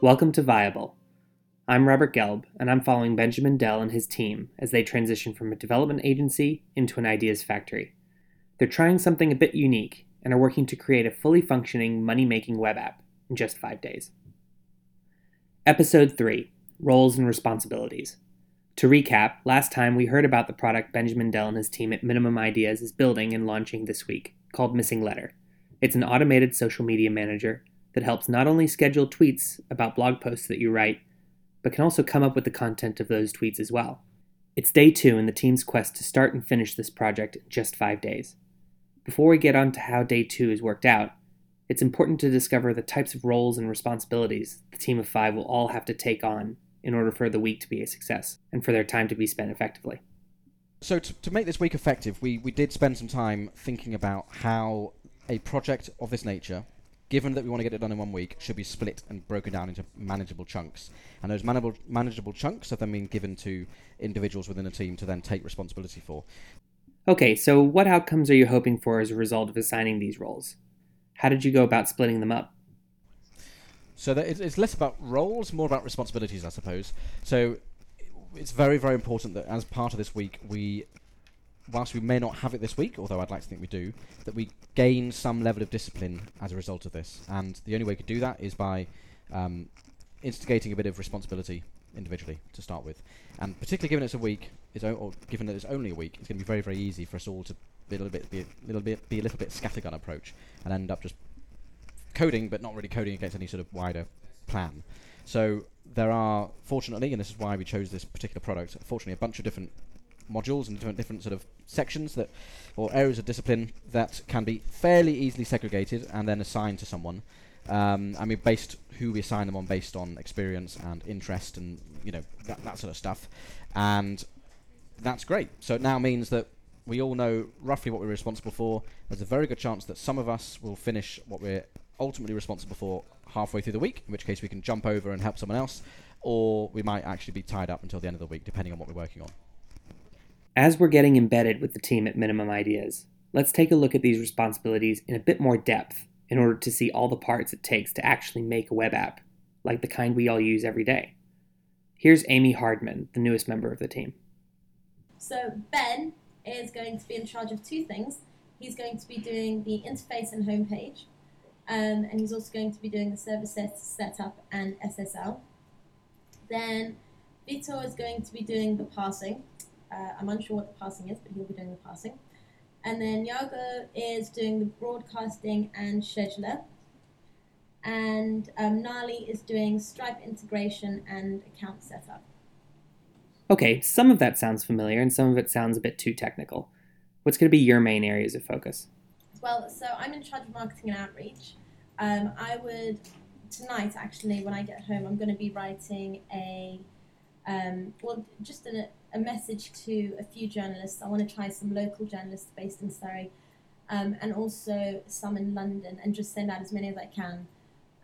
Welcome to Viable. I'm Robert Gelb, and I'm following Benjamin Dell and his team as they transition from a development agency into an ideas factory. They're trying something a bit unique and are working to create a fully functioning money making web app in just five days. Episode 3 Roles and Responsibilities. To recap, last time we heard about the product Benjamin Dell and his team at Minimum Ideas is building and launching this week, called Missing Letter. It's an automated social media manager that helps not only schedule tweets about blog posts that you write, but can also come up with the content of those tweets as well. It's day two in the team's quest to start and finish this project in just five days. Before we get on to how day two is worked out, it's important to discover the types of roles and responsibilities the team of five will all have to take on in order for the week to be a success and for their time to be spent effectively. So, to, to make this week effective, we, we did spend some time thinking about how a project of this nature given that we want to get it done in one week, should be split and broken down into manageable chunks. And those manageable, manageable chunks have then been given to individuals within a team to then take responsibility for. Okay, so what outcomes are you hoping for as a result of assigning these roles? How did you go about splitting them up? So it's less about roles, more about responsibilities, I suppose. So it's very, very important that as part of this week, we whilst we may not have it this week, although I'd like to think we do, that we gain some level of discipline as a result of this. And the only way we could do that is by um, instigating a bit of responsibility individually to start with. And particularly given it's a week, it's o- or given that it's only a week, it's going to be very, very easy for us all to be a little bit, be a little bit, be a little bit scattergun approach, and end up just coding, but not really coding against any sort of wider plan. So there are, fortunately, and this is why we chose this particular product, fortunately, a bunch of different modules and different different sort of sections that or areas of discipline that can be fairly easily segregated and then assigned to someone. Um, I mean, based who we assign them on based on experience and interest and you know that, that sort of stuff, and that's great. So it now means that we all know roughly what we're responsible for. There's a very good chance that some of us will finish what we're ultimately responsible for halfway through the week, in which case we can jump over and help someone else, or we might actually be tied up until the end of the week, depending on what we're working on. As we're getting embedded with the team at Minimum Ideas, let's take a look at these responsibilities in a bit more depth in order to see all the parts it takes to actually make a web app, like the kind we all use every day. Here's Amy Hardman, the newest member of the team. So, Ben is going to be in charge of two things. He's going to be doing the interface and homepage, um, and he's also going to be doing the server setup and SSL. Then Vitor is going to be doing the parsing, uh, I'm unsure what the passing is, but he'll be doing the passing. And then Iago is doing the broadcasting and scheduler. And um, Nali is doing Stripe integration and account setup. Okay, some of that sounds familiar and some of it sounds a bit too technical. What's going to be your main areas of focus? Well, so I'm in charge of marketing and outreach. Um, I would, tonight actually, when I get home, I'm going to be writing a, um, well, just an, a message to a few journalists. I want to try some local journalists based in Surrey um, and also some in London and just send out as many as I can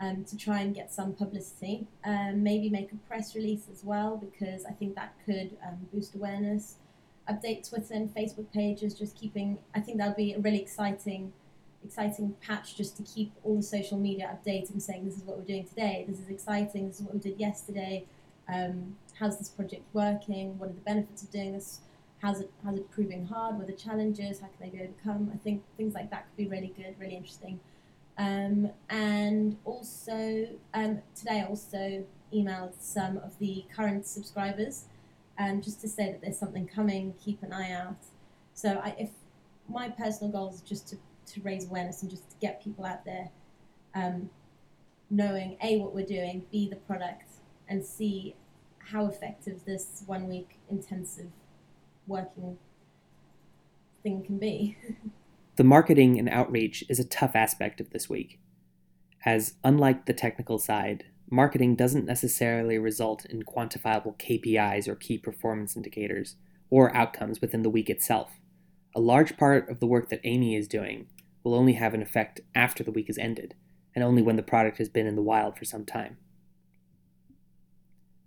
um, to try and get some publicity. Um, maybe make a press release as well because I think that could um, boost awareness. Update Twitter and Facebook pages, just keeping, I think that would be a really exciting exciting patch just to keep all the social media updated and saying this is what we're doing today, this is exciting, this is what we did yesterday, um, how's this project working? What are the benefits of doing this? How's it how's it proving hard? What are the challenges? How can they be overcome? I think things like that could be really good, really interesting. Um, and also um, today I also emailed some of the current subscribers um, just to say that there's something coming. Keep an eye out. So I, if my personal goal is just to, to raise awareness and just to get people out there um, knowing a what we're doing, b the product, and see how effective this one week intensive working thing can be. the marketing and outreach is a tough aspect of this week, as unlike the technical side, marketing doesn't necessarily result in quantifiable KPIs or key performance indicators or outcomes within the week itself. A large part of the work that Amy is doing will only have an effect after the week is ended, and only when the product has been in the wild for some time.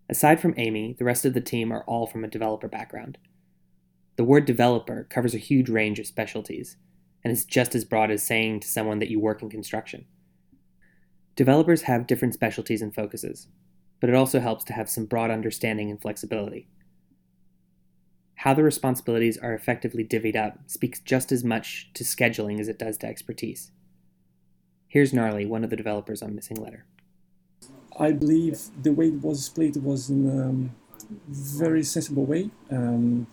Aside from Amy, the rest of the team are all from a developer background. The word developer covers a huge range of specialties, and is just as broad as saying to someone that you work in construction. Developers have different specialties and focuses, but it also helps to have some broad understanding and flexibility. How the responsibilities are effectively divvied up speaks just as much to scheduling as it does to expertise. Here's Gnarly, one of the developers on Missing Letter. I believe the way it was split was in a very sensible way, um,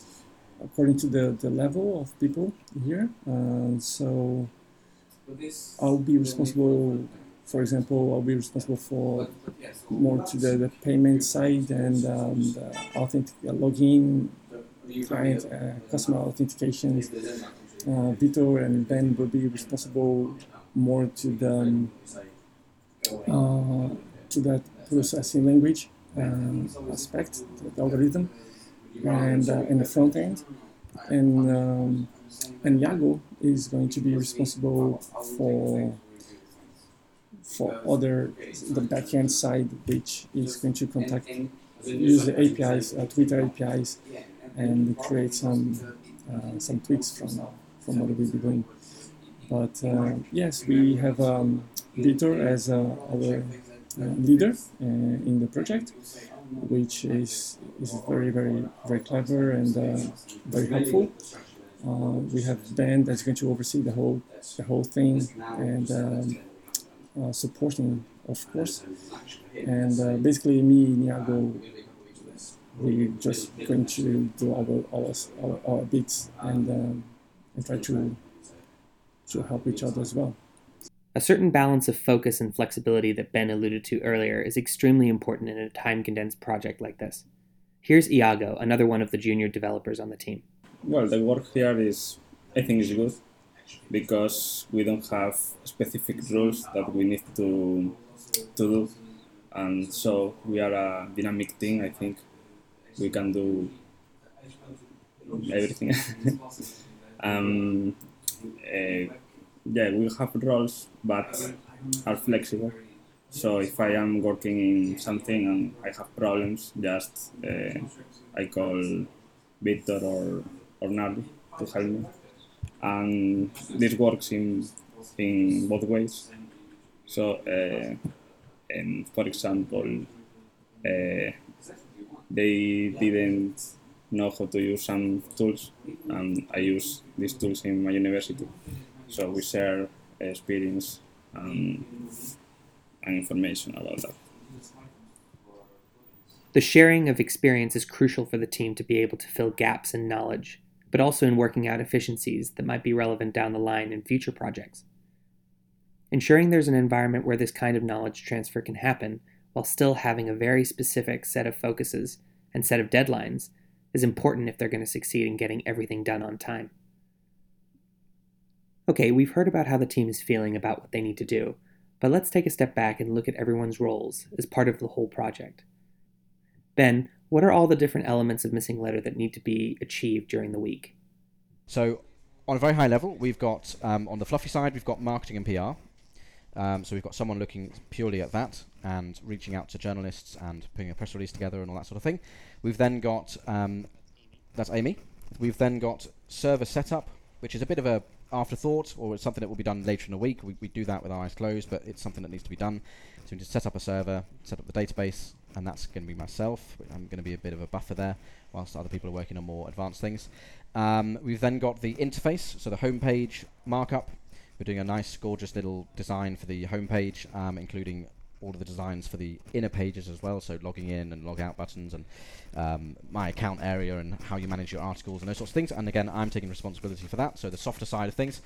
according to the, the level of people here. Uh, so I'll be responsible, for example, I'll be responsible for more to the, the payment side and um, the authentic uh, login, client, uh, customer authentication. Uh, and Ben will be responsible more to the um, uh, to that processing language um, aspect, the algorithm, and uh, in the front end, and um, and Iago is going to be responsible for for other the backend side, which is going to contact use the APIs, uh, Twitter APIs, and create some uh, some tweaks from from what we'll be doing. But uh, yes, we have um, Vitor as uh, our leader uh, in the project, which is is very very very clever and uh, very helpful. Uh, we have Ben that's going to oversee the whole the whole thing and um, uh, supporting, of course. And uh, basically, me, and Niago, we're just going to do our our, our, our bits and um, and try to to help each other as well. A certain balance of focus and flexibility that Ben alluded to earlier is extremely important in a time condensed project like this. Here's Iago, another one of the junior developers on the team. Well, the work here is, I think, is good because we don't have specific rules that we need to to do, and so we are a dynamic team. I think we can do everything. um, uh, yeah, we have roles, but are flexible. So if I am working in something and I have problems, just uh, I call Vitor or or Nardi to help me, and this works in in both ways. So, uh, and for example, uh, they didn't know how to use some tools, and I use these tools in my university. So we share experience and, and information about that. The sharing of experience is crucial for the team to be able to fill gaps in knowledge, but also in working out efficiencies that might be relevant down the line in future projects. Ensuring there's an environment where this kind of knowledge transfer can happen while still having a very specific set of focuses and set of deadlines is important if they're going to succeed in getting everything done on time. Okay, we've heard about how the team is feeling about what they need to do, but let's take a step back and look at everyone's roles as part of the whole project. Ben, what are all the different elements of Missing Letter that need to be achieved during the week? So, on a very high level, we've got um, on the fluffy side, we've got marketing and PR. Um, so we've got someone looking purely at that and reaching out to journalists and putting a press release together and all that sort of thing. We've then got um, that's Amy. We've then got server setup, which is a bit of a afterthought or it's something that will be done later in the week. We, we do that with our eyes closed, but it's something that needs to be done. So we need to set up a server, set up the database, and that's going to be myself. I'm going to be a bit of a buffer there, whilst other people are working on more advanced things. Um, we've then got the interface, so the homepage markup. We're doing a nice, gorgeous little design for the homepage, um, including all of the designs for the inner pages as well, so logging in and log out buttons and um, my account area and how you manage your articles and those sorts of things. And again, I'm taking responsibility for that, so the softer side of things.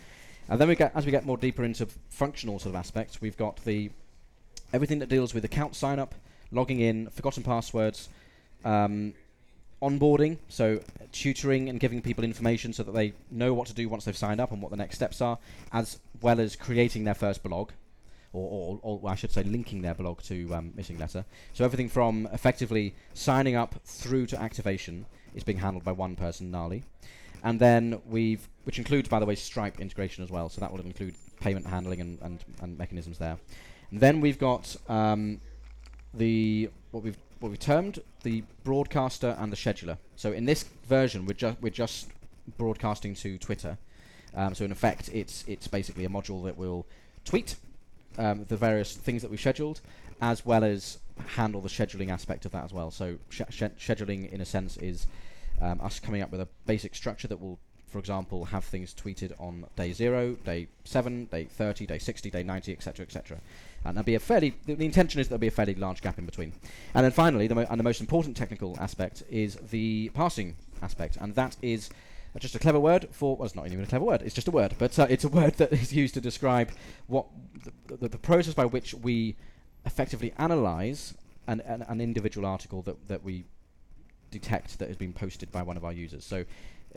And then we get, as we get more deeper into functional sort of aspects, we've got the everything that deals with account sign up, logging in, forgotten passwords, um, onboarding, so tutoring and giving people information so that they know what to do once they've signed up and what the next steps are, as well as creating their first blog or, or, or I should say, linking their blog to um, Missing Letter. So everything from effectively signing up through to activation is being handled by one person, Gnarly. And then we've, which includes, by the way, Stripe integration as well. So that will include payment handling and, and, and mechanisms there. And then we've got um, the what we've what we've termed the broadcaster and the scheduler. So in this version, we're just we're just broadcasting to Twitter. Um, so in effect, it's it's basically a module that will tweet um, the various things that we've scheduled, as well as handle the scheduling aspect of that as well. So sh- sh- scheduling, in a sense, is um, us coming up with a basic structure that will, for example, have things tweeted on day zero, day seven, day 30, day 60, day 90, etc., etc. And there'll be a fairly. The, the intention is there'll be a fairly large gap in between. And then finally, the mo- and the most important technical aspect is the parsing aspect, and that is just a clever word for. Well, it's not even a clever word. It's just a word, but uh, it's a word that is used to describe what the, the, the process by which we effectively analyze an, an, an individual article that, that we detect that has been posted by one of our users. So,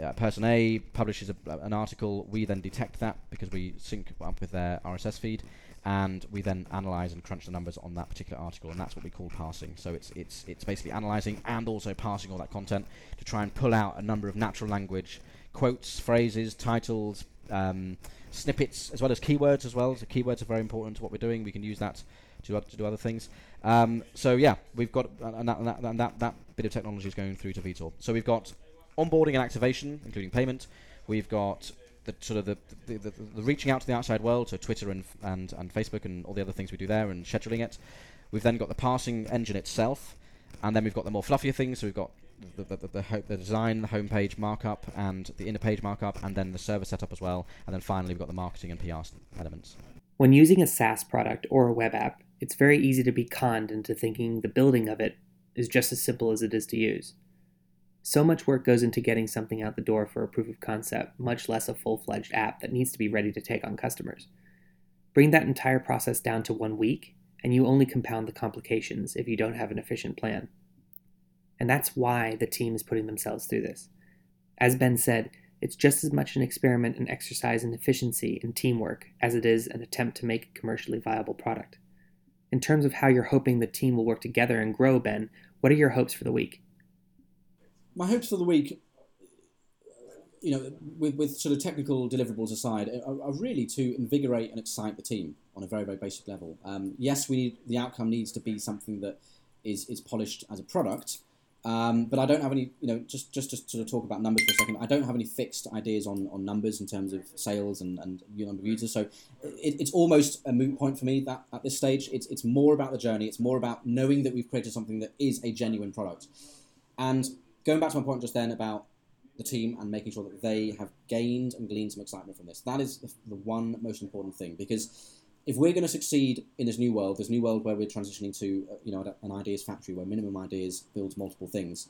uh, person A publishes a, an article, we then detect that because we sync up with their RSS feed, and we then analyze and crunch the numbers on that particular article, and that's what we call parsing. So it's it's it's basically analyzing and also parsing all that content to try and pull out a number of natural language quotes, phrases, titles, um, snippets, as well as keywords as well. So keywords are very important to what we're doing. We can use that to, to do other things. Um, so yeah, we've got and that, and that, and that, that bit of technology is going through to Vitor. So we've got onboarding and activation, including payment. We've got the sort of the, the, the, the reaching out to the outside world, so Twitter and, and and Facebook and all the other things we do there, and scheduling it. We've then got the parsing engine itself, and then we've got the more fluffier things. So we've got the, the, the, the, ho- the design, the homepage markup, and the inner page markup, and then the server setup as well. And then finally, we've got the marketing and PR elements. When using a SaaS product or a web app, it's very easy to be conned into thinking the building of it is just as simple as it is to use. So much work goes into getting something out the door for a proof of concept, much less a full fledged app that needs to be ready to take on customers. Bring that entire process down to one week, and you only compound the complications if you don't have an efficient plan. And that's why the team is putting themselves through this. As Ben said, it's just as much an experiment and exercise in efficiency and teamwork as it is an attempt to make a commercially viable product. In terms of how you're hoping the team will work together and grow, Ben, what are your hopes for the week? My hopes for the week, you know, with, with sort of technical deliverables aside, are, are really to invigorate and excite the team on a very, very basic level. Um, yes, we need, the outcome needs to be something that is, is polished as a product, um, but I don't have any, you know, just, just to sort of talk about numbers for a second, I don't have any fixed ideas on, on numbers in terms of sales and, and number of users. So it, it's almost a moot point for me that at this stage, it's, it's more about the journey. It's more about knowing that we've created something that is a genuine product. And going back to my point just then about the team and making sure that they have gained and gleaned some excitement from this, that is the, one most important thing because if we're going to succeed in this new world, this new world where we're transitioning to uh, you know an ideas factory where minimum ideas builds multiple things,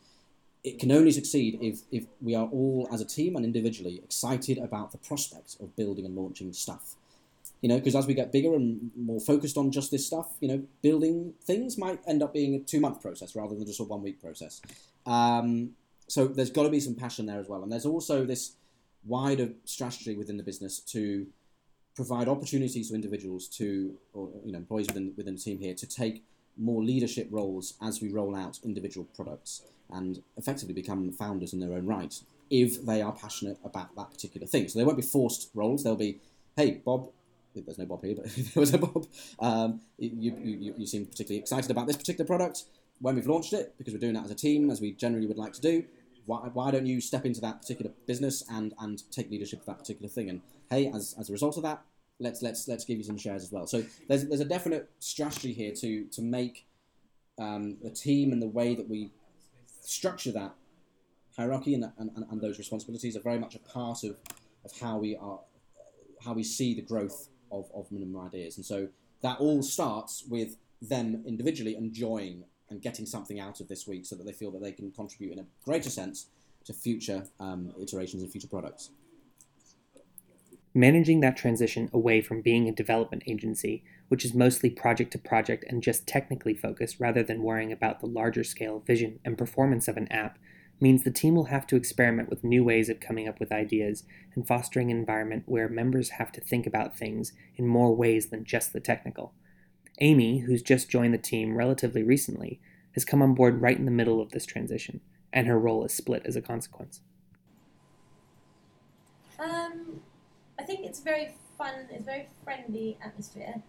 it can only succeed if if we are all as a team and individually excited about the prospect of building and launching stuff. You know, because as we get bigger and more focused on just this stuff, you know, building things might end up being a two month process rather than just a one week process. Um, so there's got to be some passion there as well, and there's also this wider strategy within the business to provide opportunities to individuals to, or you know, employees within within the team here to take more leadership roles as we roll out individual products and effectively become founders in their own right if they are passionate about that particular thing. So they won't be forced roles. They'll be, hey, Bob. There's no Bob here, but if there was a Bob, um, you, you, you seem particularly excited about this particular product. When we've launched it, because we're doing that as a team, as we generally would like to do, why, why don't you step into that particular business and, and take leadership of that particular thing? And hey, as, as a result of that, let's let's let's give you some shares as well. So there's there's a definite strategy here to to make um, the team and the way that we structure that hierarchy and, and, and those responsibilities are very much a part of, of how we are how we see the growth of, of minimum ideas. And so that all starts with them individually enjoying and getting something out of this week so that they feel that they can contribute in a greater sense to future um, iterations and future products. Managing that transition away from being a development agency, which is mostly project to project and just technically focused rather than worrying about the larger scale vision and performance of an app, means the team will have to experiment with new ways of coming up with ideas and fostering an environment where members have to think about things in more ways than just the technical. Amy, who's just joined the team relatively recently, has come on board right in the middle of this transition, and her role is split as a consequence. Um, I think it's very fun, it's very friendly atmosphere.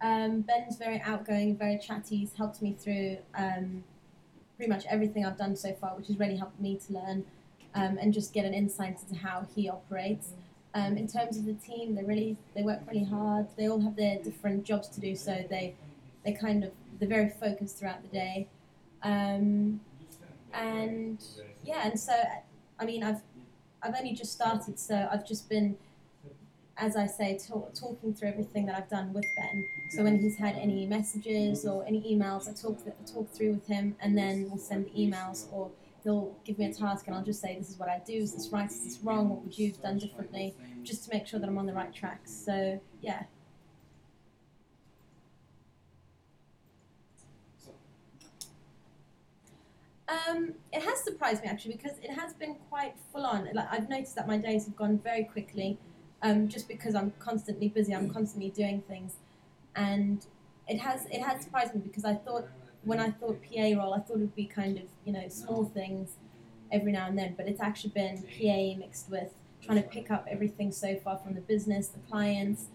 Um, Ben's very outgoing, very chatty. He's helped me through um, pretty much everything I've done so far, which has really helped me to learn um, and just get an insight into how he operates. Um, in terms of the team, they really they work really hard. They all have their different jobs to do, so they they kind of they're very focused throughout the day. Um, and yeah, and so I mean, I've I've only just started, so I've just been, as I say, talk, talking through everything that I've done with Ben. So when he's had any messages or any emails, I talk talk through with him, and then we'll send the emails, or he'll give me a task, and I'll just say, "This is what I do. Is this right? Is this wrong? What would you have done differently?" Just to make sure that I'm on the right track. So yeah. Um, it has surprised me actually because it has been quite full on. Like I've noticed that my days have gone very quickly, um, just because I'm constantly busy. I'm constantly doing things, and it has it has surprised me because I thought when I thought PA role, I thought it would be kind of you know small things every now and then, but it's actually been PA mixed with trying to pick up everything so far from the business, the clients,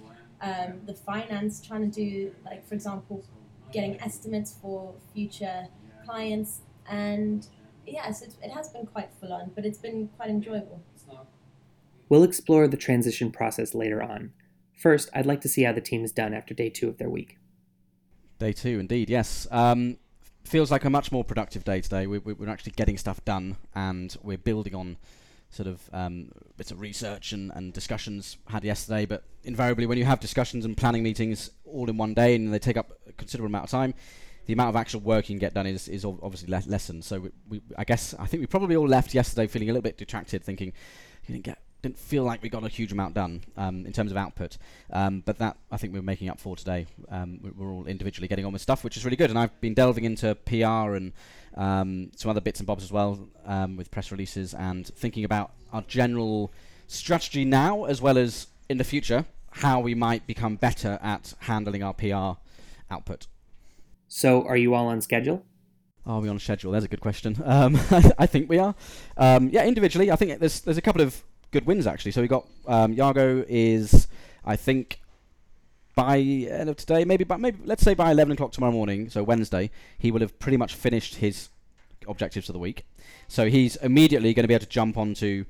um, the finance, trying to do like for example, getting estimates for future clients and yes, it, it has been quite full on, but it's been quite enjoyable. We'll explore the transition process later on. First, I'd like to see how the team is done after day two of their week. Day two, indeed, yes. Um, feels like a much more productive day today. We, we, we're actually getting stuff done, and we're building on sort of um, bits of research and, and discussions had yesterday. But invariably, when you have discussions and planning meetings all in one day and they take up a considerable amount of time, the amount of actual work you can get done is, is obviously le- lessened. So we, we, I guess I think we probably all left yesterday feeling a little bit detracted, thinking you didn't get didn't feel like we got a huge amount done um, in terms of output. Um, but that I think we're making up for today. Um, we're all individually getting on with stuff, which is really good. And I've been delving into PR and um, some other bits and bobs as well um, with press releases and thinking about our general strategy now as well as in the future, how we might become better at handling our PR output. So, are you all on schedule? Are we on schedule? There's a good question. Um, I think we are. Um, yeah, individually, I think there's there's a couple of good wins actually. So we got um, Iago is, I think, by end of today, maybe by maybe let's say by 11 o'clock tomorrow morning, so Wednesday, he will have pretty much finished his objectives of the week. So he's immediately going to be able to jump onto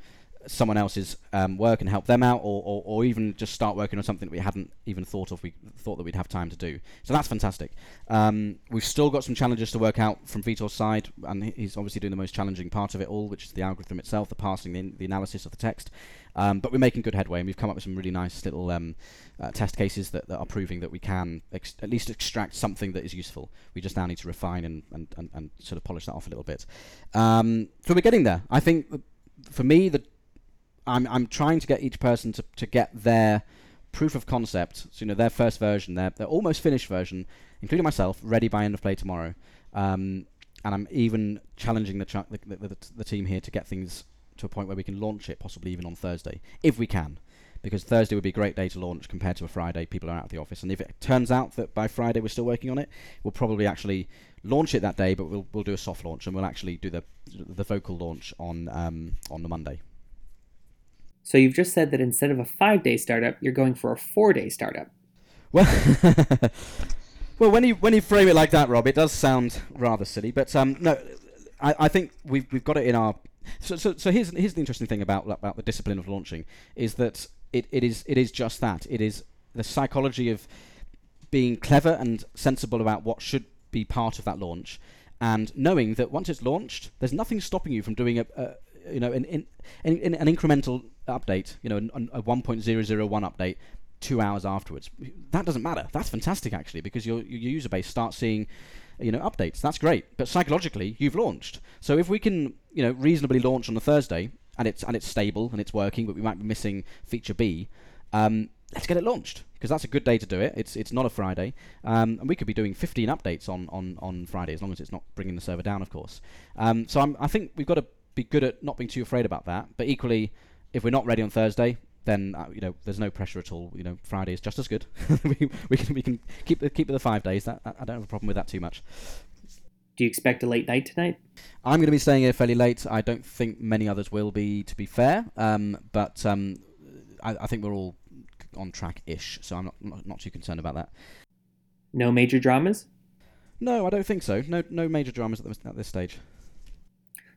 someone else's um, work and help them out, or, or, or, even just start working on something that we hadn't even thought of. We thought that we'd have time to do. So that's fantastic. Um, we've still got some challenges to work out from Vitor's side, and he's obviously doing the most challenging part of it all, which is the algorithm itself, the parsing, the, the analysis of the text. Um, but we're making good headway, and we've come up with some really nice little um, uh, test cases that, that, are proving that we can ex- at least extract something that is useful. We just now need to refine and, and, and, and sort of polish that off a little bit. Um, so we're getting there. I think for me, the I'm I'm trying to get each person to, to get their proof of concept, so you know their first version, their their almost finished version, including myself, ready by end of play tomorrow. Um, and I'm even challenging the, ch- the, the, the team here to get things to a point where we can launch it, possibly even on Thursday, if we can because Thursday would be a great day to launch compared to a Friday. People are out of the office, and if it turns out that by Friday we're still working on it, we'll probably actually launch it that day. But we'll we'll do a soft launch, and we'll actually do the the vocal launch on um, on the Monday. So you've just said that instead of a five day startup, you're going for a four day startup. Well, well, when you when you frame it like that, Rob, it does sound rather silly. But um, no, I, I think we've we've got it in our. So, so, so here's here's the interesting thing about about the discipline of launching is that it, it is it is just that it is the psychology of being clever and sensible about what should be part of that launch, and knowing that once it's launched, there's nothing stopping you from doing a, a you know, an, in, in, an incremental update, you know, an, a 1.001 update two hours afterwards. That doesn't matter. That's fantastic, actually, because your, your user base starts seeing, you know, updates. That's great. But psychologically, you've launched. So if we can, you know, reasonably launch on a Thursday and it's and it's stable and it's working, but we might be missing feature B, um, let's get it launched because that's a good day to do it. It's it's not a Friday, um, and we could be doing 15 updates on, on, on Friday as long as it's not bringing the server down, of course. Um, so I'm, I think we've got to be good at not being too afraid about that. But equally, if we're not ready on Thursday, then uh, you know there's no pressure at all. You know, Friday is just as good. we, we can we can keep the keep the five days. That I don't have a problem with that too much. Do you expect a late night tonight? I'm going to be staying here fairly late. I don't think many others will be, to be fair. Um, but um, I, I, think we're all on track-ish, so I'm not, not, not too concerned about that. No major dramas? No, I don't think so. No, no major dramas at this, at this stage.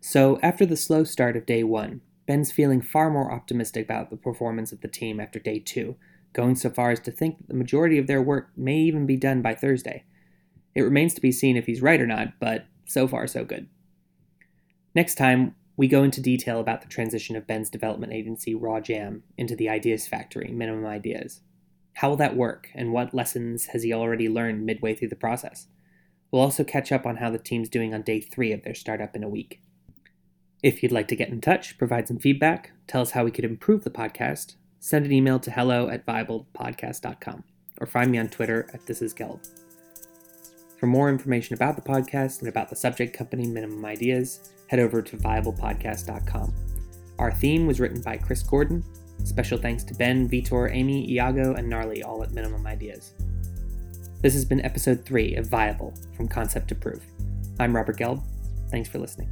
So, after the slow start of day one, Ben's feeling far more optimistic about the performance of the team after day two, going so far as to think that the majority of their work may even be done by Thursday. It remains to be seen if he's right or not, but so far so good. Next time, we go into detail about the transition of Ben's development agency, Raw Jam, into the Ideas Factory, Minimum Ideas. How will that work, and what lessons has he already learned midway through the process? We'll also catch up on how the team's doing on day three of their startup in a week. If you'd like to get in touch, provide some feedback, tell us how we could improve the podcast, send an email to hello at viablepodcast.com or find me on Twitter at thisisgelb. For more information about the podcast and about the subject company Minimum Ideas, head over to viablepodcast.com. Our theme was written by Chris Gordon. Special thanks to Ben, Vitor, Amy, Iago, and Gnarly, all at Minimum Ideas. This has been episode 3 of Viable From Concept to Proof. I'm Robert Gelb. Thanks for listening.